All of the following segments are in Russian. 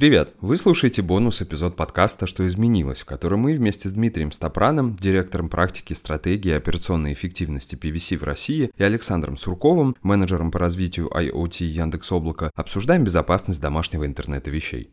Привет! Вы слушаете бонус-эпизод подкаста «Что изменилось», в котором мы вместе с Дмитрием Стопраном, директором практики стратегии операционной эффективности PVC в России, и Александром Сурковым, менеджером по развитию IoT Яндекс.Облака, обсуждаем безопасность домашнего интернета вещей.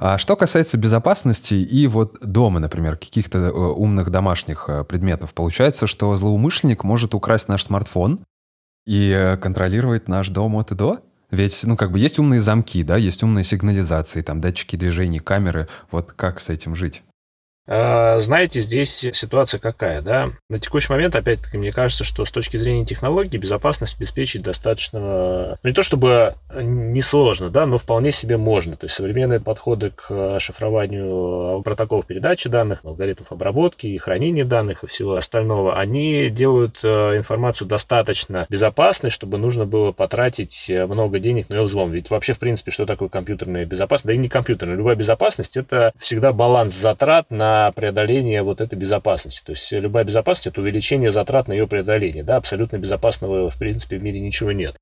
А что касается безопасности и вот дома, например, каких-то э, умных домашних э, предметов, получается, что злоумышленник может украсть наш смартфон и э, контролировать наш дом от и до? Ведь, ну, как бы есть умные замки, да, есть умные сигнализации, там, датчики движений, камеры. Вот как с этим жить? А, знаете, здесь ситуация какая, да? На текущий момент, опять-таки, мне кажется, что с точки зрения технологий безопасность обеспечить достаточно, ну, не то чтобы несложно, да, но вполне себе можно. То есть современные подходы к шифрованию протоколов передачи данных, алгоритмов обработки и хранения данных и всего остального, они делают э, информацию достаточно безопасной, чтобы нужно было потратить много денег на ее взлом. Ведь вообще, в принципе, что такое компьютерная безопасность? Да и не компьютерная, любая безопасность – это всегда баланс затрат на преодоление вот этой безопасности. То есть любая безопасность – это увеличение затрат на ее преодоление. Да, абсолютно безопасного, в принципе, в мире ничего нет.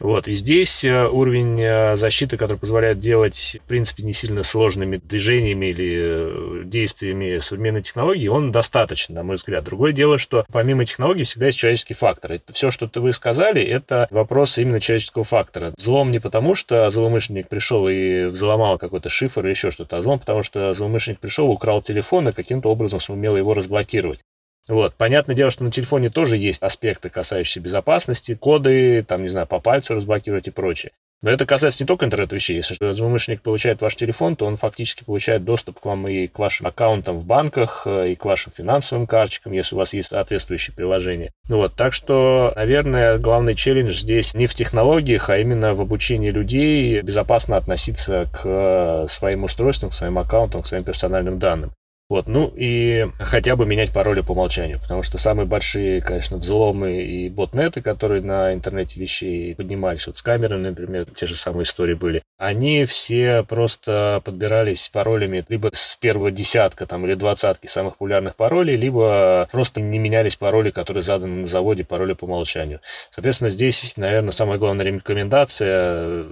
Вот. И здесь э, уровень э, защиты, который позволяет делать, в принципе, не сильно сложными движениями или э, действиями современной технологии, он достаточно, на мой взгляд. Другое дело, что помимо технологий всегда есть человеческий фактор. Это все, что вы сказали, это вопрос именно человеческого фактора. Взлом не потому, что злоумышленник пришел и взломал какой-то шифр или еще что-то, а взлом потому, что злоумышленник пришел, украл телефон и каким-то образом сумел его разблокировать. Вот. Понятное дело, что на телефоне тоже есть аспекты, касающиеся безопасности, коды, там, не знаю, по пальцу разблокировать и прочее. Но это касается не только интернет-вещей. Если злоумышленник получает ваш телефон, то он фактически получает доступ к вам и к вашим аккаунтам в банках, и к вашим финансовым карточкам, если у вас есть соответствующие приложения. Ну вот, так что, наверное, главный челлендж здесь не в технологиях, а именно в обучении людей безопасно относиться к своим устройствам, к своим аккаунтам, к своим персональным данным. Вот, ну и хотя бы менять пароли по умолчанию, потому что самые большие, конечно, взломы и ботнеты, которые на интернете вещей поднимались, вот с камерами, например, те же самые истории были, они все просто подбирались паролями либо с первого десятка там, или двадцатки самых популярных паролей, либо просто не менялись пароли, которые заданы на заводе, пароли по умолчанию. Соответственно, здесь, наверное, самая главная рекомендация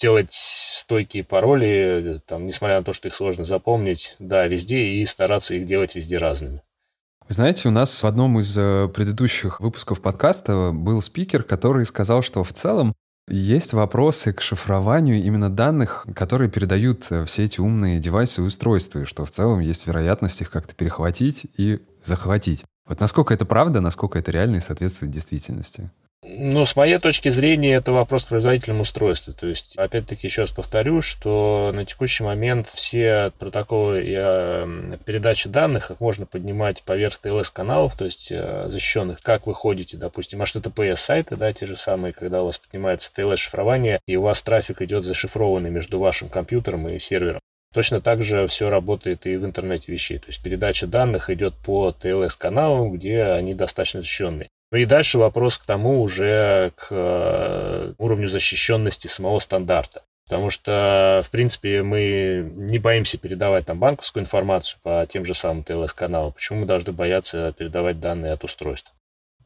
делать стойкие пароли, там, несмотря на то, что их сложно запомнить, да, везде, и стараться их делать везде разными. Вы знаете, у нас в одном из э, предыдущих выпусков подкаста был спикер, который сказал, что в целом есть вопросы к шифрованию именно данных, которые передают э, все эти умные девайсы и устройства, и что в целом есть вероятность их как-то перехватить и захватить. Вот насколько это правда, насколько это реально и соответствует действительности? Ну, с моей точки зрения, это вопрос к производительному устройству. То есть, опять-таки, еще раз повторю, что на текущий момент все протоколы э, передачи данных их можно поднимать поверх TLS-каналов, то есть э, защищенных, как вы ходите, допустим, HTTPS-сайты, да, те же самые, когда у вас поднимается TLS-шифрование, и у вас трафик идет зашифрованный между вашим компьютером и сервером. Точно так же все работает и в интернете вещей. То есть передача данных идет по TLS-каналам, где они достаточно защищенные. Ну и дальше вопрос к тому уже к э, уровню защищенности самого стандарта. Потому что, в принципе, мы не боимся передавать там банковскую информацию по тем же самым TLS-каналам. Почему мы должны бояться передавать данные от устройства?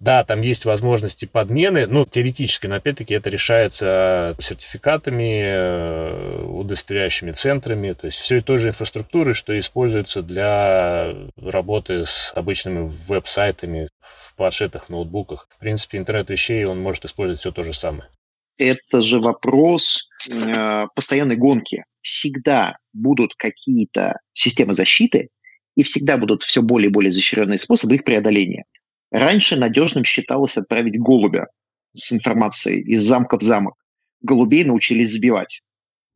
Да, там есть возможности подмены, ну, теоретически, но опять-таки это решается сертификатами, э, удостоверяющими центрами, то есть все той же инфраструктуры, что используется для работы с обычными веб-сайтами в планшетах, ноутбуках. В принципе, интернет вещей, он может использовать все то же самое. Это же вопрос э, постоянной гонки. Всегда будут какие-то системы защиты, и всегда будут все более и более изощренные способы их преодоления. Раньше надежным считалось отправить голубя с информацией из замка в замок. Голубей научились сбивать.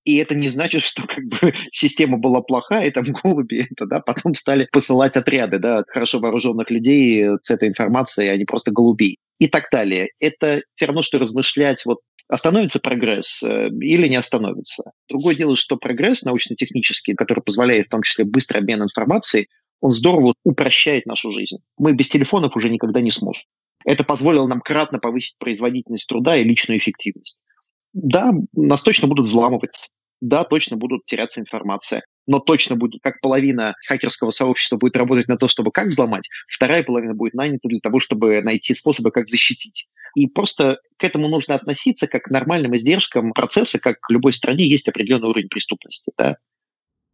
И это не значит, что как бы система была плохая, и там голуби это, да, потом стали посылать отряды да, хорошо вооруженных людей с этой информацией, а не просто голубей. И так далее. Это все равно, что размышлять, вот остановится прогресс э, или не остановится. Другое дело, что прогресс научно-технический, который позволяет в том числе быстрый обмен информацией, он здорово упрощает нашу жизнь. Мы без телефонов уже никогда не сможем. Это позволило нам кратно повысить производительность труда и личную эффективность. Да, нас точно будут взламывать. да, точно будут теряться информация но точно будет, как половина хакерского сообщества будет работать на то, чтобы как взломать, вторая половина будет нанята для того, чтобы найти способы, как защитить. И просто к этому нужно относиться как к нормальным издержкам процесса, как в любой стране есть определенный уровень преступности. Да?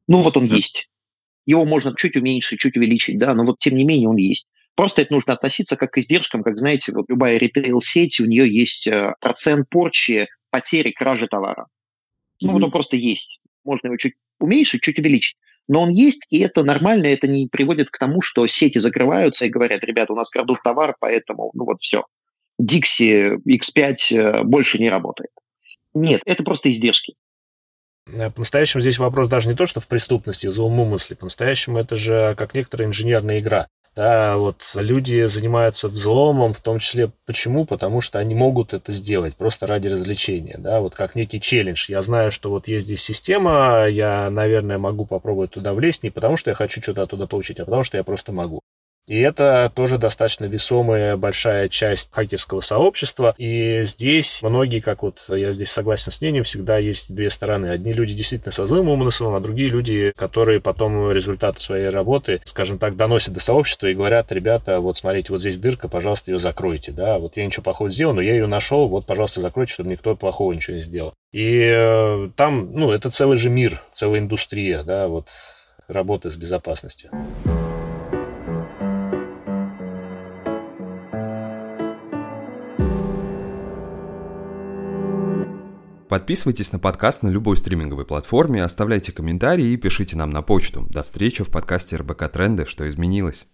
Ну вот он да. есть. Его можно чуть уменьшить, чуть увеличить, да, но вот тем не менее он есть. Просто это нужно относиться как к издержкам, как, знаете, вот любая ритейл-сеть, у нее есть э, процент порчи, потери, кражи товара. Ну, mm-hmm. вот он просто есть. Можно его чуть уменьшить, чуть увеличить. Но он есть, и это нормально, это не приводит к тому, что сети закрываются и говорят, ребята, у нас крадут товар, поэтому, ну вот все, Dixie X5 э, больше не работает. Нет, это просто издержки. Э, по-настоящему здесь вопрос даже не то, что в преступности, в злоумысле. По-настоящему это же как некоторая инженерная игра. Да, вот люди занимаются взломом, в том числе почему? Потому что они могут это сделать просто ради развлечения, да, вот как некий челлендж. Я знаю, что вот есть здесь система, я, наверное, могу попробовать туда влезть не потому, что я хочу что-то оттуда получить, а потому что я просто могу. И это тоже достаточно весомая большая часть хакерского сообщества. И здесь многие, как вот я здесь согласен с мнением, всегда есть две стороны. Одни люди действительно со злым умыслом, а другие люди, которые потом результат своей работы, скажем так, доносят до сообщества и говорят, ребята, вот смотрите, вот здесь дырка, пожалуйста, ее закройте. Да, вот я ничего плохого сделал, но я ее нашел, вот, пожалуйста, закройте, чтобы никто плохого ничего не сделал. И э, там, ну, это целый же мир, целая индустрия, да, вот работы с безопасностью. Подписывайтесь на подкаст на любой стриминговой платформе, оставляйте комментарии и пишите нам на почту. До встречи в подкасте РБК Тренды. Что изменилось?